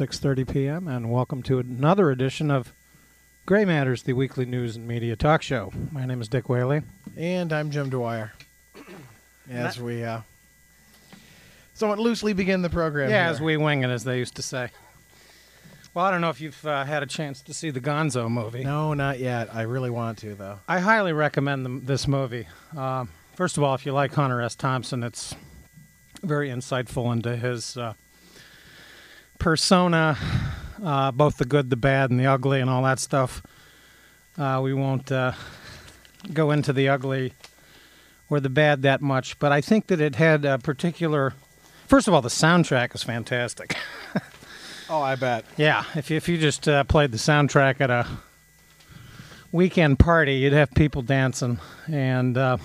6:30 p.m. and welcome to another edition of Gray Matters, the weekly news and media talk show. My name is Dick Whaley. And I'm Jim Dwyer. As we uh, somewhat loosely begin the program. Yeah, here. as we wing it, as they used to say. Well, I don't know if you've uh, had a chance to see the Gonzo movie. No, not yet. I really want to, though. I highly recommend them, this movie. Um, first of all, if you like Hunter S. Thompson, it's very insightful into his uh, persona, uh, both the good, the bad, and the ugly, and all that stuff. Uh, we won't uh, go into the ugly or the bad that much, but I think that it had a particular. First of all, the soundtrack is fantastic. Oh, I bet. Yeah, if you, if you just uh, played the soundtrack at a weekend party, you'd have people dancing and uh,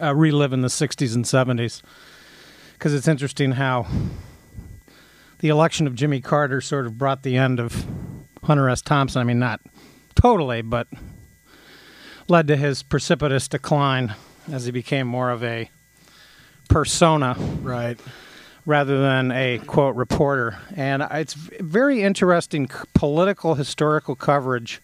uh, reliving the 60s and 70s. Because it's interesting how the election of Jimmy Carter sort of brought the end of Hunter S. Thompson. I mean, not totally, but led to his precipitous decline as he became more of a persona Right. rather than a quote reporter. And it's very interesting political historical coverage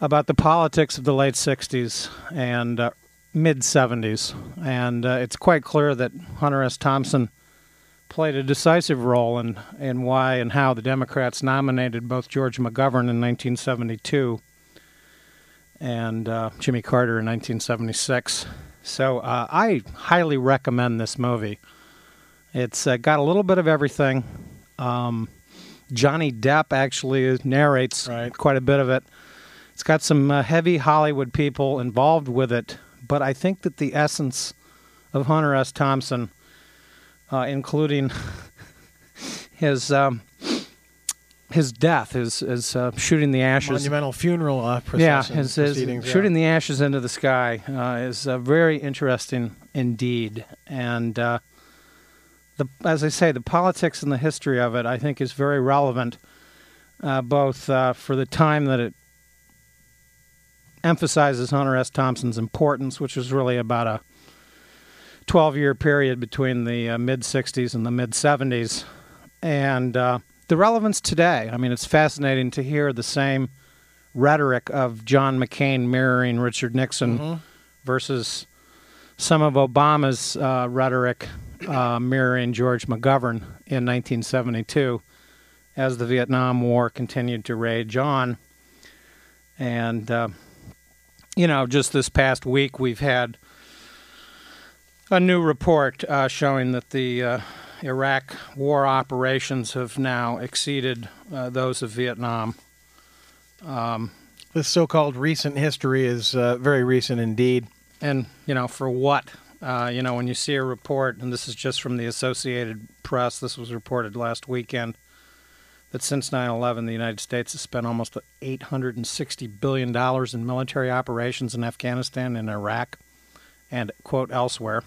about the politics of the late 60s and uh, mid 70s. And uh, it's quite clear that Hunter S. Thompson played a decisive role in, in why and how the Democrats nominated both George McGovern in 1972 and uh, Jimmy Carter in 1976. So uh, I highly recommend this movie. It's uh, got a little bit of everything. Um, Johnny Depp actually narrates Right. quite a bit of it. It's got some uh, heavy Hollywood people involved with it, but I think that the essence of Hunter S. Thompson, uh, including his um, his death, his his uh, shooting the ashes, Monumental funeral uh, yeah, procession his, his yeah. shooting the ashes into the sky uh, is uh, very interesting indeed, and uh, the as I say, the politics and the history of it, I think, is very relevant, uh, both uh, for the time that it emphasizes Hunter S. Thompson's importance, which was really about a 12-year period between the uh, mid '60s and the mid '70s, and uh, the relevance today. I mean, it's fascinating to hear the same rhetoric of John McCain mirroring Richard Nixon Mhm. versus some of Obama's uh, rhetoric uh, mirroring George McGovern in 1972 as the Vietnam War continued to rage on. And, uh, you know, just this past week, we've had a new report uh, showing that the uh, Iraq war operations have now exceeded uh, those of Vietnam. Um, This so-called recent history is uh, very recent indeed. and you know for what uh, you know when you see a report and this is just from the associated press this was reported last weekend that since 9-11 the united states has spent almost 860 billion dollars in military operations in afghanistan and iraq and quote elsewhere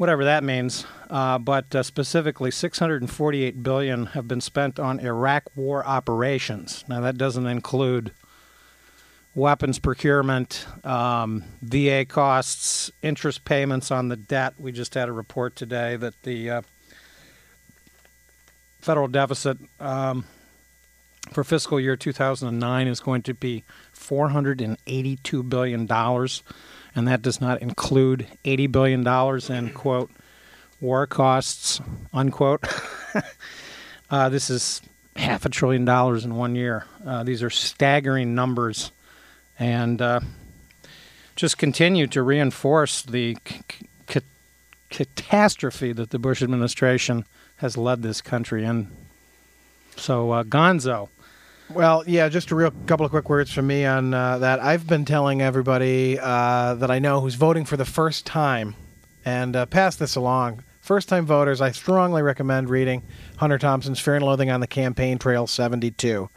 whatever that means uh, but uh, specifically 648 billion have been spent on iraq war operations now that doesn't include weapons procurement, um, VA costs, interest payments on the debt. We just had a report today that the uh, federal deficit um, for fiscal year 2009 is going to be $482 billion, and that does not include $80 billion in, quote, war costs, unquote. uh, this is half a trillion dollars in one year. Uh, these are staggering numbers and uh, just continue to reinforce the c- c- catastrophe that the Bush administration has led this country in. So, uh, Gonzo, Well, yeah, just a real couple of quick words from me on uh, that. I've been telling everybody uh, that I know who's voting for the first time and uh, pass this along. First time voters, I strongly recommend reading Hunter Thompson's Fear and Loathing on the Campaign Trail 72.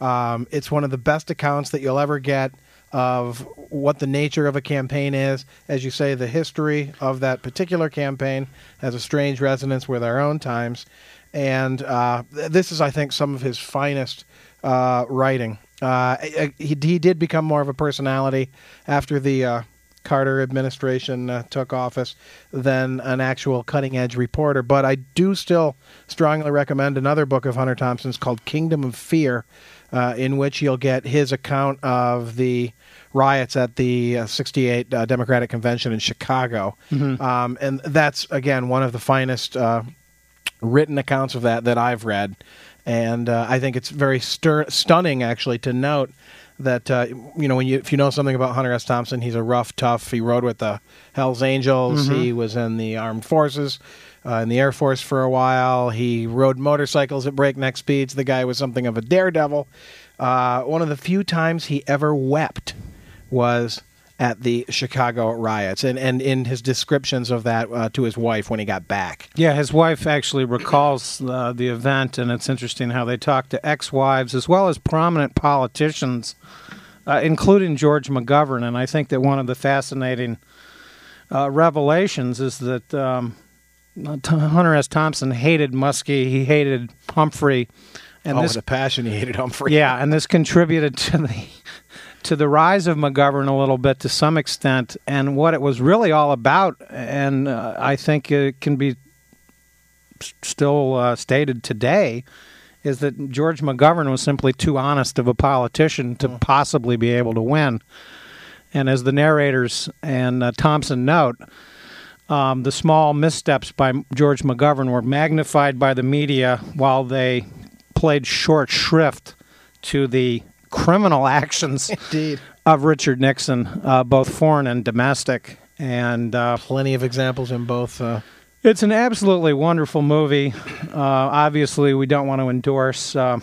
Um, it's one of the best accounts that you'll ever get of what the nature of a campaign is. As you say, the history of that particular campaign has a strange resonance with our own times. And uh, this is, I think, some of his finest uh, writing. Uh, he, he did become more of a personality after the uh, Carter administration uh, took office than an actual cutting edge reporter. But I do still strongly recommend another book of Hunter Thompson's called Kingdom of Fear, uh, in which you'll get his account of the riots at the uh, 68 uh, Democratic Convention in Chicago. Um, and that's, again, one of the finest uh, written accounts of that that I've read. And uh, I think it's very stir- stunning, actually, to note that uh, you know when you if you know something about Hunter S. Thompson, he's a rough, tough. He rode with the Hell's Angels. He was in the armed forces, uh, in the Air Force for a while. He rode motorcycles at breakneck speeds. The guy was something of a daredevil. Uh, one of the few times he ever wept was at the Chicago riots, and and in his descriptions of that uh, to his wife when he got back. Yeah, his wife actually recalls uh, the event, and it's interesting how they talk to ex-wives as well as prominent politicians, uh, including George McGovern. And I think that one of the fascinating uh, revelations is that um, Hunter S. Thompson hated Muskie, he hated Humphrey, and oh, this with a passion, he hated Humphrey. yeah, and this contributed to the to the rise of McGovern a little bit to some extent, and what it was really all about. And uh, I think it can be still uh, stated today is that George McGovern was simply too honest of a politician to possibly be able to win. And as the narrators and uh, Thompson note, um, the small missteps by George McGovern were magnified by the media while they played short shrift to the criminal actions Indeed. of Richard Nixon, uh, both foreign and domestic. And uh, Plenty of examples in both. Uh, it's an absolutely wonderful movie. Uh, obviously, we don't want to endorse uh,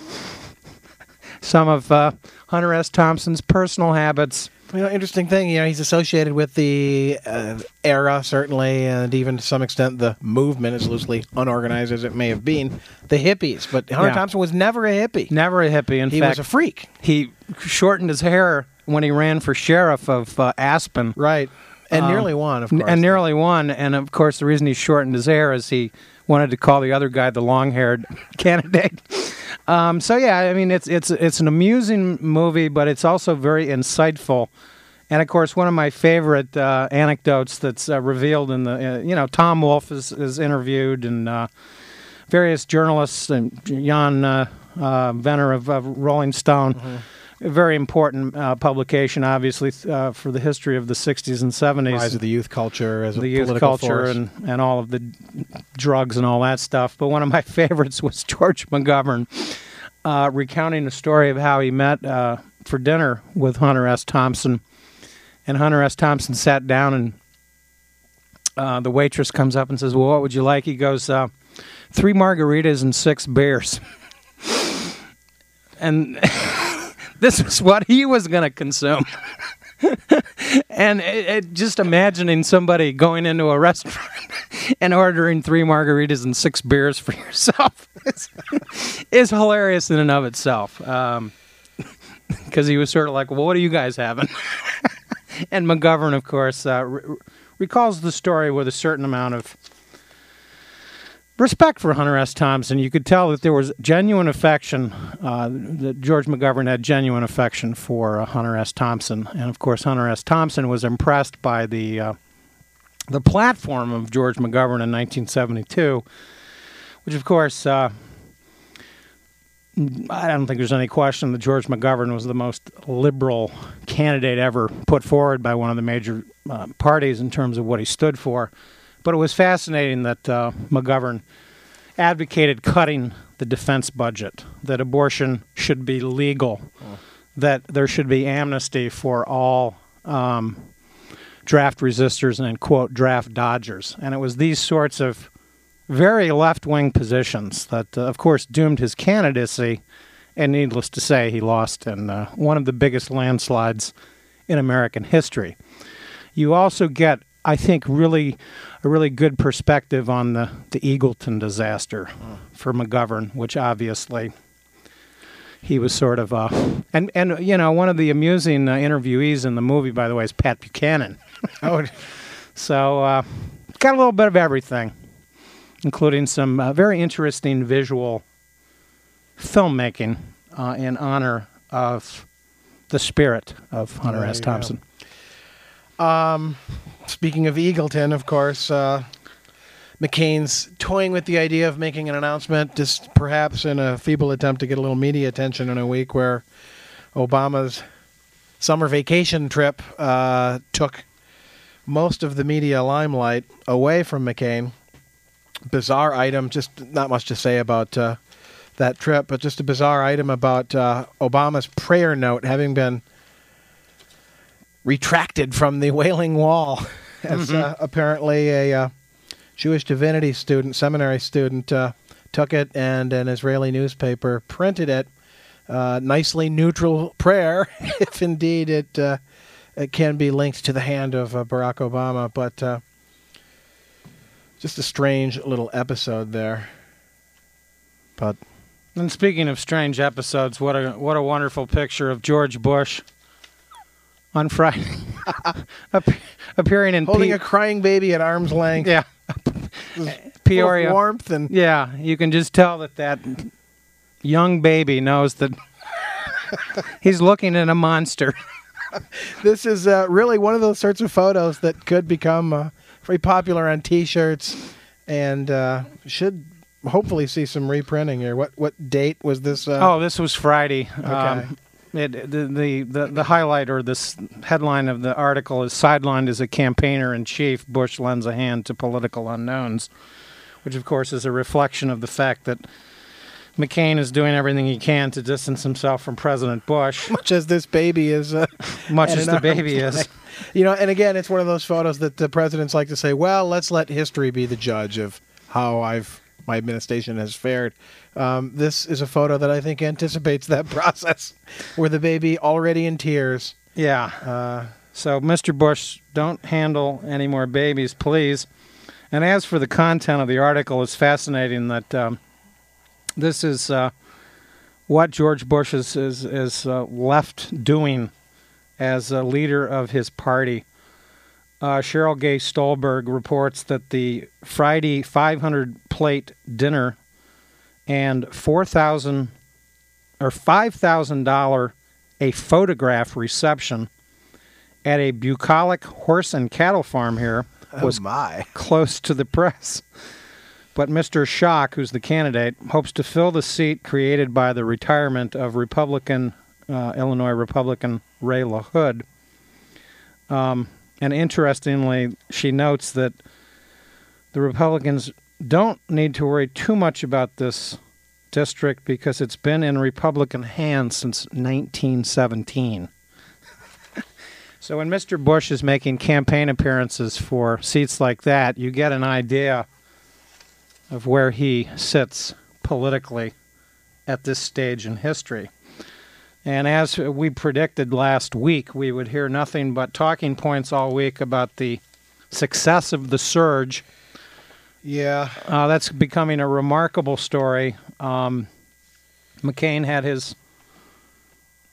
some of uh, Hunter S. Thompson's personal habits. You know, interesting thing. You know, he's associated with the uh, era certainly, and even to some extent the movement, as loosely unorganized as it may have been, the hippies. But Hunter Yeah. Thompson was never a hippie. Never a hippie. In fact. he fact, was a freak, he shortened his hair when he ran for sheriff of uh, Aspen. right? And Um, nearly won, of course. And nearly won. And of course, the reason he shortened his hair is he wanted to call the other guy the long-haired candidate. Um, so yeah, I mean, it's it's it's an amusing movie, but it's also very insightful. And of course, one of my favorite uh, anecdotes that's uh, revealed in the uh, you know Tom Wolfe is is interviewed and uh, various journalists and Jann uh, uh, Wenner of, of Rolling Stone. A very important uh, publication, obviously, uh, for the history of the 60s and 70s rise of the youth culture as a the youth political culture force. and, and all of the drugs and all that stuff. But one of my favorites was George McGovern uh, recounting the story of how he met uh, for dinner with Hunter S. Thompson. And Hunter S. Thompson sat down, and uh, the waitress comes up and says, Well, what would you like? He goes, uh, Three margaritas and six beers. and this was what he was going to consume. and it, it, just imagining somebody going into a restaurant and ordering three margaritas and six beers for yourself is, is hilarious in and of itself. Because he was sort of like, well, what are you guys having? and McGovern, of course, uh, re- recalls the story with a certain amount of respect for Hunter S. Thompson. You could tell that there was genuine affection, uh, that George McGovern had genuine affection for uh, Hunter S. Thompson. And of course, Hunter S. Thompson was impressed by the, uh, the platform of George McGovern in 1972, which of course, uh, I don't think there's any question that George McGovern was the most liberal candidate ever put forward by one of the major uh, parties in terms of what he stood for. But it was fascinating that uh, McGovern advocated cutting the defense budget, that abortion should be legal, that there should be amnesty for all um, draft resistors and, quote, draft dodgers. And it was these sorts of very left wing positions that, uh, of course, doomed his candidacy. And needless to say, he lost in uh, one of the biggest landslides in American history. You also get, I think, really a really good perspective on the, the Eagleton disaster for McGovern, which obviously he was sort of uh, and and you know one of the amusing uh, interviewees in the movie, by the way, is Pat Buchanan. oh, So uh, got a little bit of everything, including some uh, very interesting visual filmmaking uh, in honor of the spirit of Hunter S. Thompson. go. Speaking of Eagleton, of course, uh, McCain's toying with the idea of making an announcement, just perhaps in a feeble attempt to get a little media attention in a week where Obama's summer vacation trip uh, took most of the media limelight away from McCain. Bizarre item, just not much to say about uh, that trip, but just a bizarre item about uh, Obama's prayer note having been retracted from the Wailing Wall, as uh, apparently a uh, Jewish divinity student, seminary student, uh, took it and an Israeli newspaper printed it. Uh, nicely neutral prayer, if indeed it, uh, it can be linked to the hand of uh, Barack Obama, but uh, just a strange little episode there. But And speaking of strange episodes, what a what a wonderful picture of George Bush on Friday, appearing in holding a crying baby at arm's length, yeah Peoria. warmth and Yeah, you can just tell that that young baby knows that he's looking at a monster. this is uh, really one of those sorts of photos that could become uh, very popular on T-shirts and uh, should hopefully see some reprinting here. What what date was this? Uh, Oh, this was Friday. Okay. Um, it, the, the, the, the highlight or this headline of the article is sidelined as a campaigner in chief. Bush lends a hand to political unknowns, which of course is a reflection of the fact that McCain is doing everything he can to distance himself from President Bush, much as this baby is. Uh, much as the baby is. You know, and again, it's one of those photos that the presidents like to say, "Well, let's let history be the judge of how I've my administration has fared." Um, this is a photo that I think anticipates that process, where the baby already in tears. Yeah. Uh, So, Mr. Bush, don't handle any more babies, please. And as for the content of the article, it's fascinating that um, this is uh, what George Bush is is, is uh, left doing as a leader of his party. Uh, Cheryl Gay Stolberg reports that the Friday 500 plate dinner and 4,000 or $5,000 a photograph reception at a bucolic horse and cattle farm here was oh my. close to the press. But Mr. Schock, who's the candidate, hopes to fill the seat created by the retirement of Republican, uh, Illinois Republican Ray LaHood. Um, and interestingly, she notes that the Republicans don't need to worry too much about this district because it's been in Republican hands since 1917. So when Mr. Bush is making campaign appearances for seats like that, you get an idea of where he sits politically at this stage in history. And as we predicted last week, we would hear nothing but talking points all week about the success of the surge. Yeah. Uh, that's becoming a remarkable story. Um, McCain had his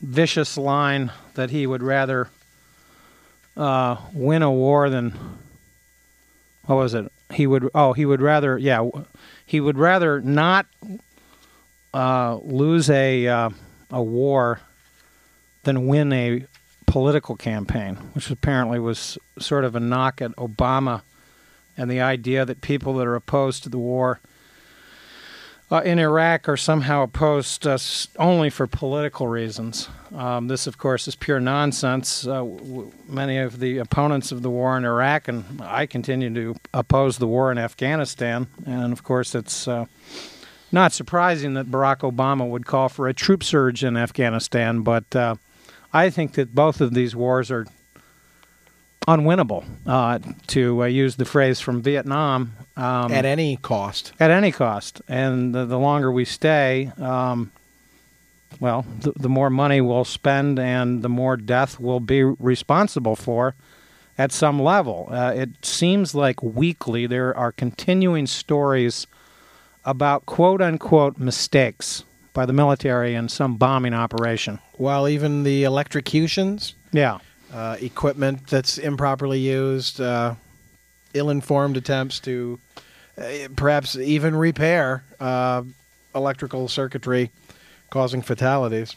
vicious line that he would rather uh, win a war than what was it? He would oh he would rather yeah he would rather not uh, lose a uh, a war than win a political campaign, which apparently was sort of a knock at Obama and the idea that people that are opposed to the war uh, in Iraq are somehow opposed us only for political reasons. Um, this, of course, is pure nonsense. Uh, w- many of the opponents of the war in Iraq, and I continue to oppose the war in Afghanistan, and of course, it's uh, not surprising that Barack Obama would call for a troop surge in Afghanistan, but uh, I think that both of these wars are unwinnable, uh, to uh, use the phrase from Vietnam. Um, At any cost. at any cost. And the, the longer we stay, um, well, the, the more money we'll spend and the more death we'll be responsible for at some level. Uh, it seems like weekly there are continuing stories about quote unquote mistakes by the military in some bombing operation. While even the electrocutions, Yeah. Uh, equipment that's improperly used, uh, ill-informed attempts to uh, perhaps even repair uh, electrical circuitry, causing fatalities.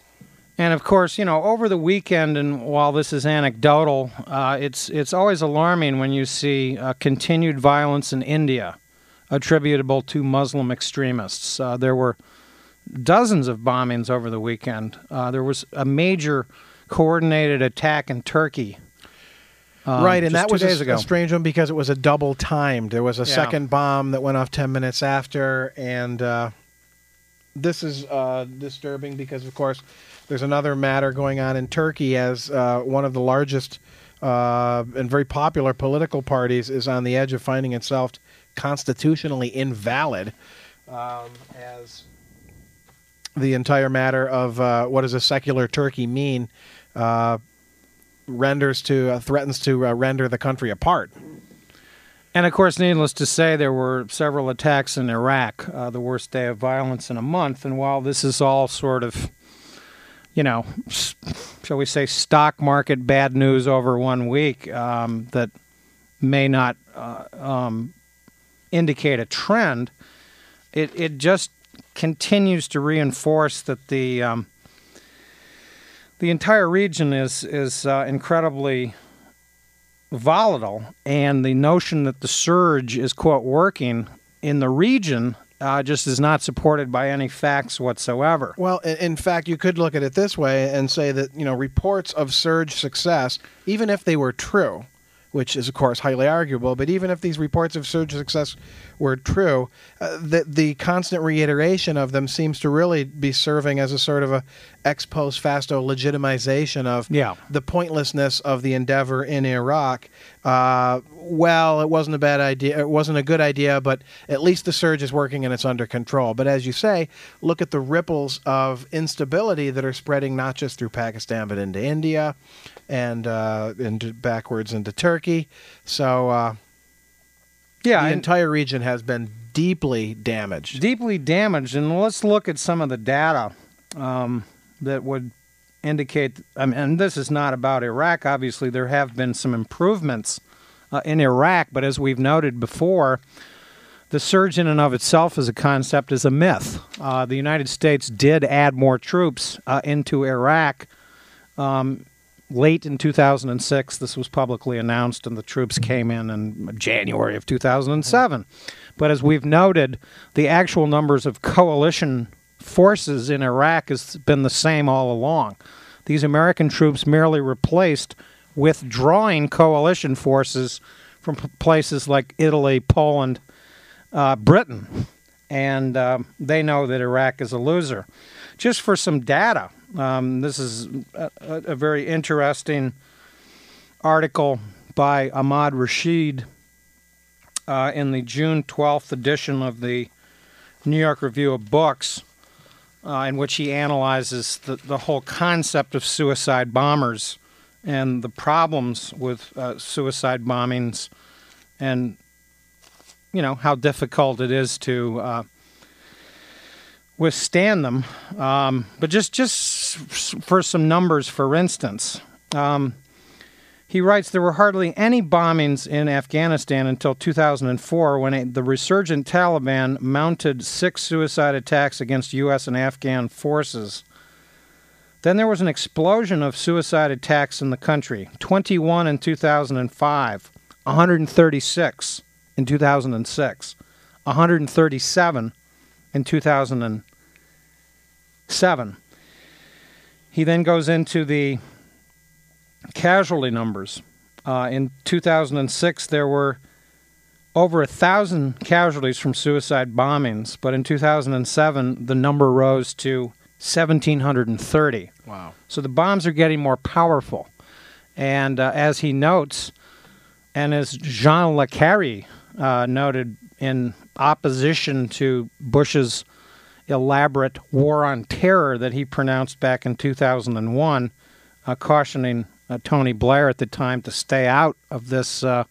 And of course, you know, over the weekend, and while this is anecdotal, uh, it's it's always alarming when you see uh, continued violence in India, attributable to Muslim extremists. Uh, there were dozens of bombings over the weekend. There was a major coordinated attack in Turkey. um, right, and that was a, ago. a strange one because it was a double timed. There was a Yeah. second bomb that went off ten minutes after, and uh, this is uh, disturbing because, of course, there's another matter going on in Turkey as uh, one of the largest uh, and very popular political parties is on the edge of finding itself constitutionally invalid, um, as the entire matter of uh, what does a secular Turkey mean. Uh, renders to uh, threatens to uh, render the country apart. And of course, needless to say, there were several attacks in Iraq, uh, the worst day of violence in a month. And while this is all sort of, you know, shall we say, stock market bad news over one week um, that may not uh, um, indicate a trend, it, it just continues to reinforce that the um, the entire region is is uh, incredibly volatile, and the notion that the surge is quote working in the region uh, just is not supported by any facts whatsoever. Well, in, in fact, you could look at it this way and say that you know reports of surge success, even if they were true, which is of course highly arguable, but even if these reports of surge success were true, uh, the the constant reiteration of them seems to really be serving as a sort of a ex post facto legitimization of Yeah. the pointlessness of the endeavor in Iraq. Uh, well, it wasn't a bad idea. It wasn't a good idea, but at least the surge is working and it's under control. But as you say, look at the ripples of instability that are spreading not just through Pakistan but into India and uh, into backwards into Turkey. So uh, Yeah, the and entire region has been deeply damaged. deeply damaged. And let's look at some of the data um, that would indicate. I mean, and this is not about Iraq. Obviously, there have been some improvements uh, in Iraq, but as we've noted before. The surge in and of itself as a concept is a myth. Uh, the United States did add more troops uh, into Iraq um, late in 2006. This was publicly announced, and the troops came in in January of 2007. But as we've noted, the actual numbers of coalition forces in Iraq has been the same all along. These American troops merely replaced withdrawing coalition forces from places like Italy, Poland, uh, Britain, and um, they know that Iraq is a loser. Just for some data, um, this is a, a very interesting article by Ahmad Rashid uh, in the June 12th edition of the New York Review of Books, uh, in which he analyzes the, the whole concept of suicide bombers and the problems with uh, suicide bombings and you know how difficult it is to uh, withstand them. Um, but just just for some numbers, for instance, um, he writes there were hardly any bombings in Afghanistan until 2004, when a, the resurgent Taliban mounted six suicide attacks against U.S. and Afghan forces. Then there was an explosion of suicide attacks in the country 21 in 2005, 136 in 2006, 137 in 2007. He then goes into the casualty numbers. Uh, in 2006, there were over a thousand casualties from suicide bombings, but in 2007, the number rose to 1,730. Wow. So the bombs are getting more powerful. And uh, as he notes, and as Jean Le Carre uh, noted in opposition to Bush's elaborate war on terror that he pronounced back in 2001, uh, cautioning uh, Tony Blair at the time to stay out of this uh,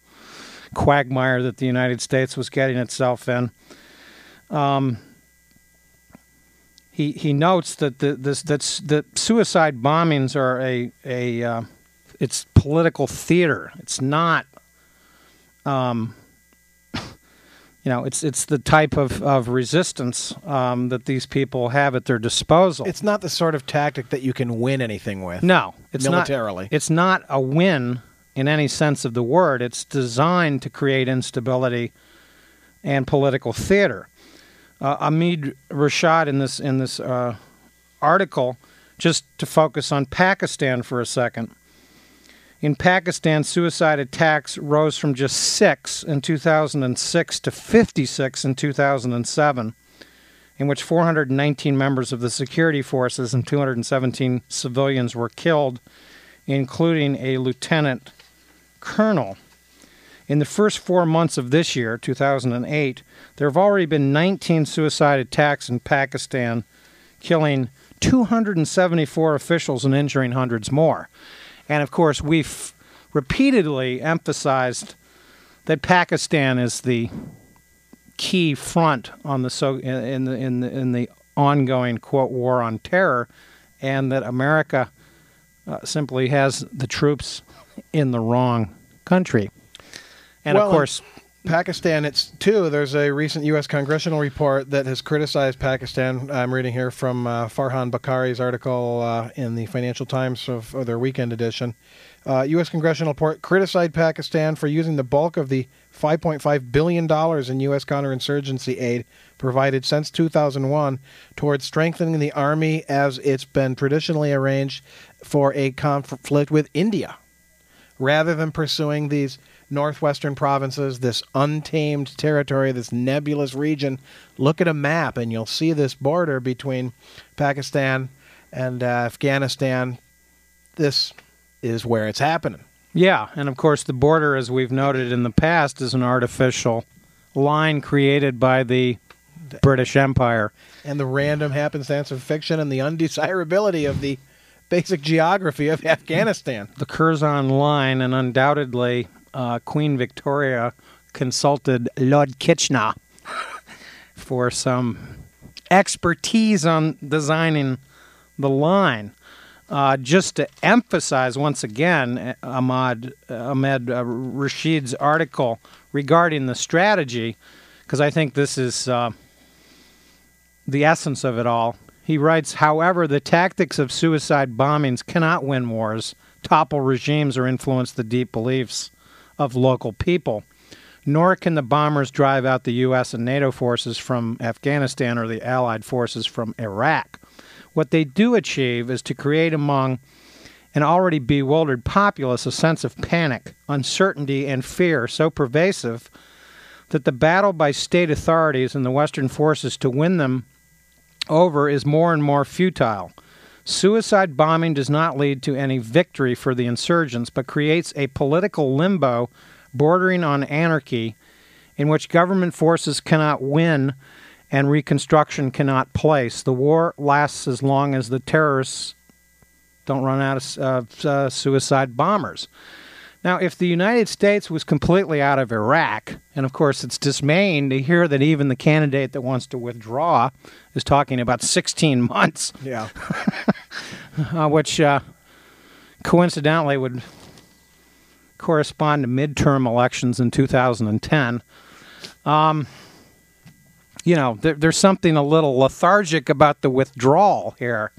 quagmire that the United States was getting itself in. Um, he he notes that the, this that's that suicide bombings are a a uh, it's political theater. It's not, um, you know, it's it's the type of of resistance um, that these people have at their disposal. It's not the sort of tactic that you can win anything with. no, it's militarily. Not, it's not a win in any sense of the word. It's designed to create instability and political theater. Uh, Ahmed Rashid in this in this uh, article, just to focus on Pakistan for a second. In Pakistan, suicide attacks rose from just six in 2006 to 56 in 2007, in which 419 members of the security forces and 217 civilians were killed, including a lieutenant colonel. In the first four months of this year, 2008, there have already been 19 suicide attacks in Pakistan, killing 274 officials and injuring hundreds more. And of course, we've repeatedly emphasized that Pakistan is the key front on the so in the in the in the ongoing quote war on terror, and that America uh, simply has the troops in the wrong country. And Well, of course, Pakistan, it's too. There's a recent U.S. congressional report that has criticized Pakistan. I'm reading here from uh, Farhan Bokhari's article uh, in the Financial Times of, of their weekend edition. Uh, U.S. congressional report criticized Pakistan for using the bulk of the 5.5 billion dollars in U.S. counterinsurgency aid provided since 2001 towards strengthening the army as it's been traditionally arranged for a conflict with India rather than pursuing these northwestern provinces, this untamed territory, this nebulous region. Look at a map and you'll see this border between Pakistan and uh, Afghanistan. This is where it's happening. Yeah, and of course, the border, as we've noted in the past, is an artificial line created by the British Empire. And the random happenstance of fiction and the undesirability of the basic geography of Afghanistan. The Curzon line, and undoubtedly, uh, Queen Victoria consulted Lord Kitchener for some expertise on designing the line. Uh, just to emphasize once again uh, Ahmad Ahmed uh, Rashid's article regarding the strategy, because I think this is uh, the essence of it all. He writes, however, the tactics of suicide bombings cannot win wars, topple regimes, or influence the deep beliefs of local people. Nor can the bombers drive out the U.S. and NATO forces from Afghanistan or the Allied forces from Iraq. What they do achieve is to create among an already bewildered populace a sense of panic, uncertainty, and fear so pervasive that the battle by state authorities and the Western forces to win them over is more and more futile. Suicide bombing does not lead to any victory for the insurgents, but creates a political limbo bordering on anarchy in which government forces cannot win and reconstruction cannot place. The war lasts as long as the terrorists don't run out of uh, uh, suicide bombers. Now, if the United States was completely out of Iraq, and of course it's dismaying to hear that even the candidate that wants to withdraw is talking about 16 months, Yeah. uh, which uh, coincidentally would correspond to midterm elections in 2010. Um, you know, there, there's something a little lethargic about the withdrawal here.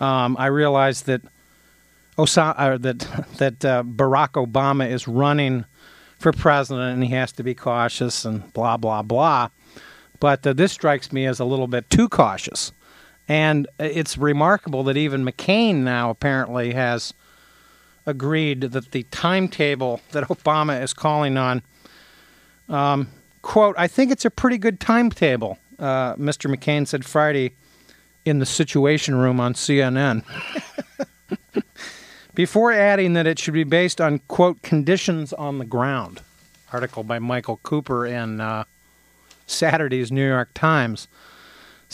Um, I realize that Osama, uh, that that uh, Barack Obama is running for president and he has to be cautious and blah blah blah. But uh, this strikes me as a little bit too cautious. And it's remarkable that even McCain now apparently has agreed that the timetable that Obama is calling on, um, quote, I think it's a pretty good timetable, uh, Mr. McCain said Friday in the Situation Room on CNN. Before adding that it should be based on, quote, conditions on the ground. Article by Michael Cooper in uh, Saturday's New York Times.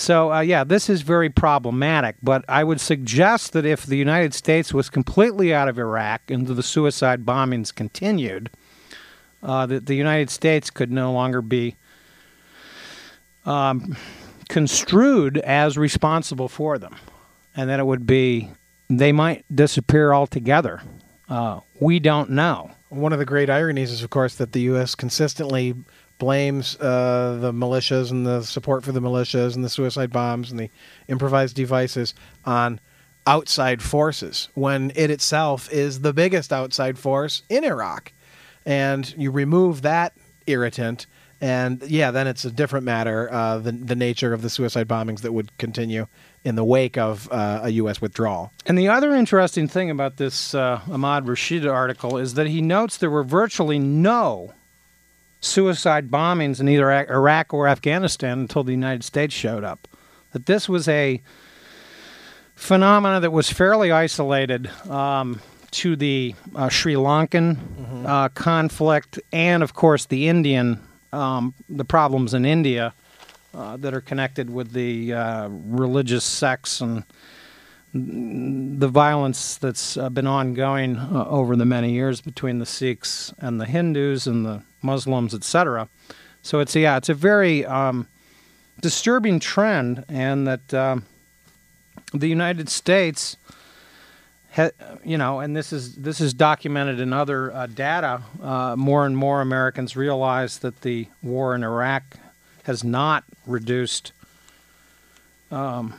So, uh, yeah, this is very problematic, but I would suggest that if the United States was completely out of Iraq and the suicide bombings continued, uh, that the United States could no longer be um, construed as responsible for them, and that it would be, they might disappear altogether. Uh, we don't know. One of the great ironies is, of course, that the U.S. consistently blames uh, the militias and the support for the militias and the suicide bombs and the improvised devices on outside forces when it itself is the biggest outside force in Iraq. And you remove that irritant, and yeah, then it's a different matter uh, the, the nature of the suicide bombings that would continue in the wake of uh, a U.S. withdrawal. And the other interesting thing about this uh, Ahmad Rashid article is that he notes there were virtually no suicide bombings in either Iraq or Afghanistan until the United States showed up. That this was a phenomena that was fairly isolated um, to the uh, Sri Lankan mm-hmm. uh, conflict and, of course, the Indian, um, the problems in India uh, that are connected with the uh, religious sects and the violence that's been ongoing uh, over the many years between the Sikhs and the Hindus and the Muslims, etc. So it's yeah, it's a very um, disturbing trend, and that um, the United States, ha- you know, and this is this is documented in other uh, data. Uh, more and more Americans realize that the war in Iraq has not reduced um,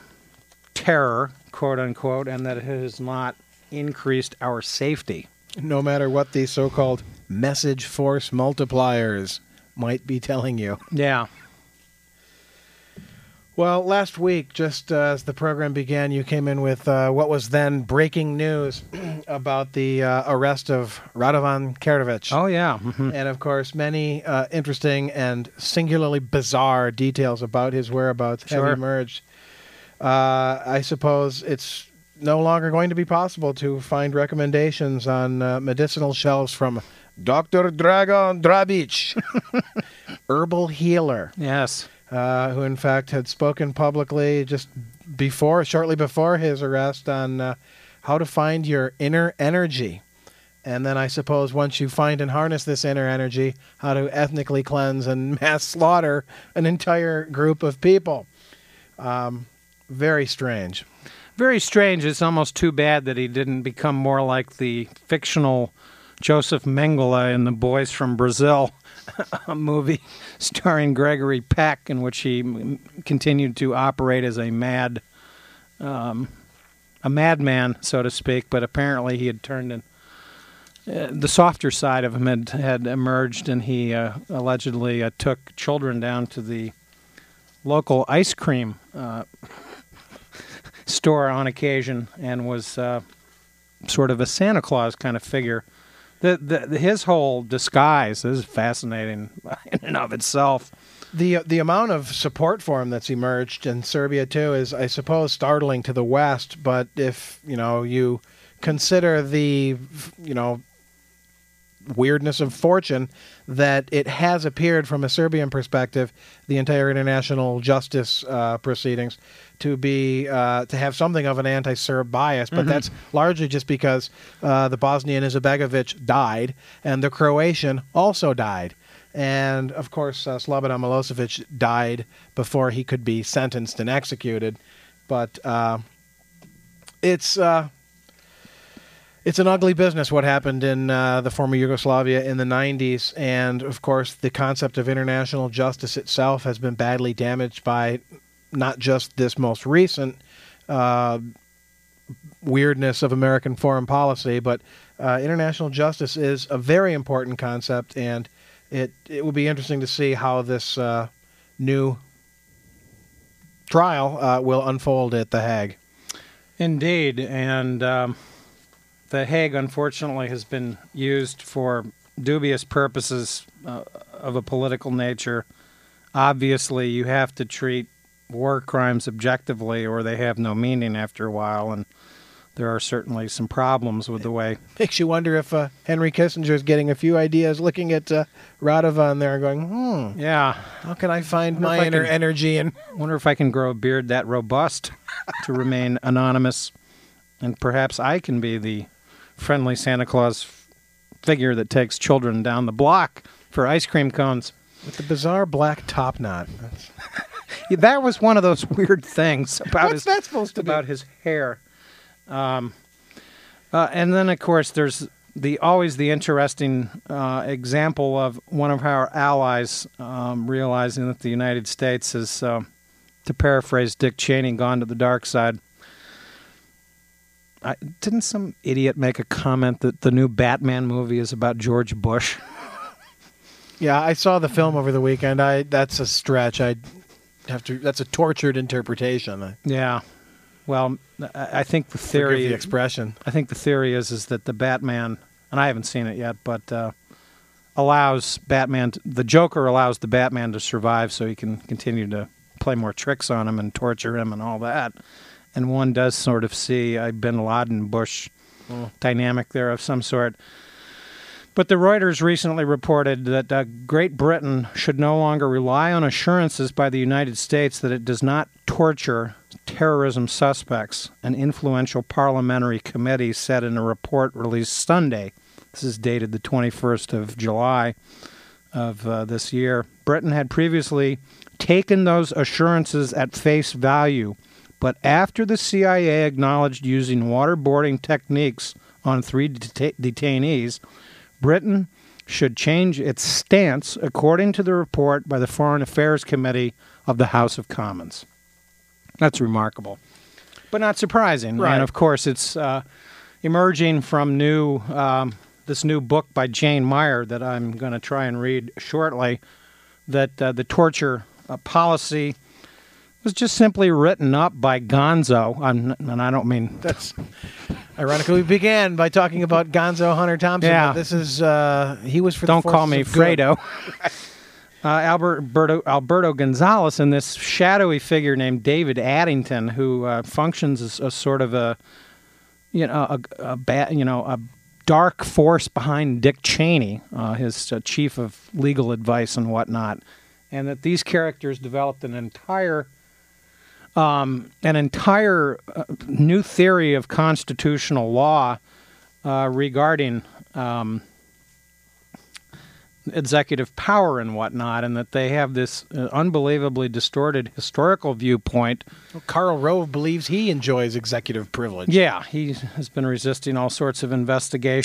terror, quote unquote, and that it has not increased our safety. No matter what the so-called message force multipliers might be telling you. Yeah. Well, last week, just uh, as the program began, you came in with uh, what was then breaking news about the uh, arrest of Radovan Karadzic. Oh, yeah. Mm-hmm. And of course, many uh, interesting and singularly bizarre details about his whereabouts sure. have emerged. Uh, I suppose it's no longer going to be possible to find recommendations on uh, medicinal shelves from Dr. Dragan Drabic, herbal healer. Yes uh, who in fact had spoken publicly just before, shortly before his arrest, on uh, how to find your inner energy. And then I suppose once you find and harness this inner energy, how to ethnically cleanse and mass slaughter an entire group of people. Um, very strange. Very strange. It's almost too bad that he didn't become more like the fictional Joseph Mengele in The Boys from Brazil a movie starring Gregory Peck, in which he continued to operate as a mad, um, a madman, so to speak. But apparently, he had turned in. Uh, the softer side of him had, had emerged, and he uh, allegedly uh, took children down to the local ice cream uh, store on occasion and was uh, sort of a Santa Claus kind of figure the, the, his whole disguise is fascinating in and of itself. The the amount of support for him that's emerged in Serbia too is, I suppose, startling to the West. But if you know you consider the you know weirdness of fortune that it has appeared from a Serbian perspective, the entire international justice uh, proceedings to be uh, to have something of an anti-Serb bias, but mm-hmm. that's largely just because uh, the Bosnian Izetbegovic died and the Croatian also died, and of course uh, Slobodan Milosevic died before he could be sentenced and executed, but uh, it's uh, it's an ugly business what happened in uh, the former Yugoslavia in the 90s. And of course, the concept of international justice itself has been badly damaged by not just this most recent uh, weirdness of American foreign policy, but uh, international justice is a very important concept, and it it will be interesting to see how this uh, new trial uh, will unfold at the Hague. Indeed, and um, the Hague, unfortunately, has been used for dubious purposes uh, of a political nature. Obviously, you have to treat war crimes objectively, or they have no meaning after a while. And there are certainly some problems with the way. Makes you wonder if uh, Henry Kissinger is getting a few ideas, looking at uh, Radovan there, going, "Hmm, yeah, how can I find my I inner can, energy?" And wonder if I can grow a beard that robust to remain anonymous, and perhaps I can be the friendly Santa Claus figure that takes children down the block for ice cream cones with the bizarre black top knot. Yeah, that was one of those weird things about What's his that supposed to about be? his hair. Um, uh, and then of course there's the always the interesting uh, example of one of our allies um, realizing that the United States is, uh, to paraphrase Dick Cheney, gone to the dark side. I, didn't some idiot make a comment that the new Batman movie is about George Bush? Yeah, I saw the film over the weekend. I that's a stretch. I have to. That's a tortured interpretation. Yeah. Well, I think the forgive theory the expression. I think the theory is is that the Batman, and I haven't seen it yet, but uh, allows Batman, to, the Joker allows the Batman to survive, so he can continue to play more tricks on him and torture him and all that. And one does sort of see a Bin Laden Bush dynamic there of some sort. But the Reuters recently reported that uh, Great Britain should no longer rely on assurances by the United States that it does not torture terrorism suspects, an influential parliamentary committee said in a report released Sunday. This is dated the 21st of July of uh, this year. Britain had previously taken those assurances at face value, but after the CIA acknowledged using waterboarding techniques on three deta- detainees, Britain should change its stance, according to the report by the Foreign Affairs Committee of the House of Commons. That's remarkable, but not surprising. Right. And of course, it's uh, emerging from new um, this new book by Jane Mayer that I'm going to try and read shortly. That uh, the torture uh, policy was just simply written up by Gonzo, I'm, and I don't mean That's ironically we began by talking about Gonzo Hunter Thompson. Yeah. but This is uh, he was for. Don't call me. Fredo. uh, Alberto, Alberto Gonzales and this shadowy figure named David Addington, who uh, functions as a sort of a, you know, a, a ba- you know, a dark force behind Dick Cheney, uh, his uh, chief of legal advice and whatnot, and that these characters developed an entire. Um, an entire uh, new theory of constitutional law uh, regarding um, executive power and whatnot, and that they have this uh, unbelievably distorted historical viewpoint. Karl Rove believes he enjoys executive privilege. Yeah, he has been resisting all sorts of investigation.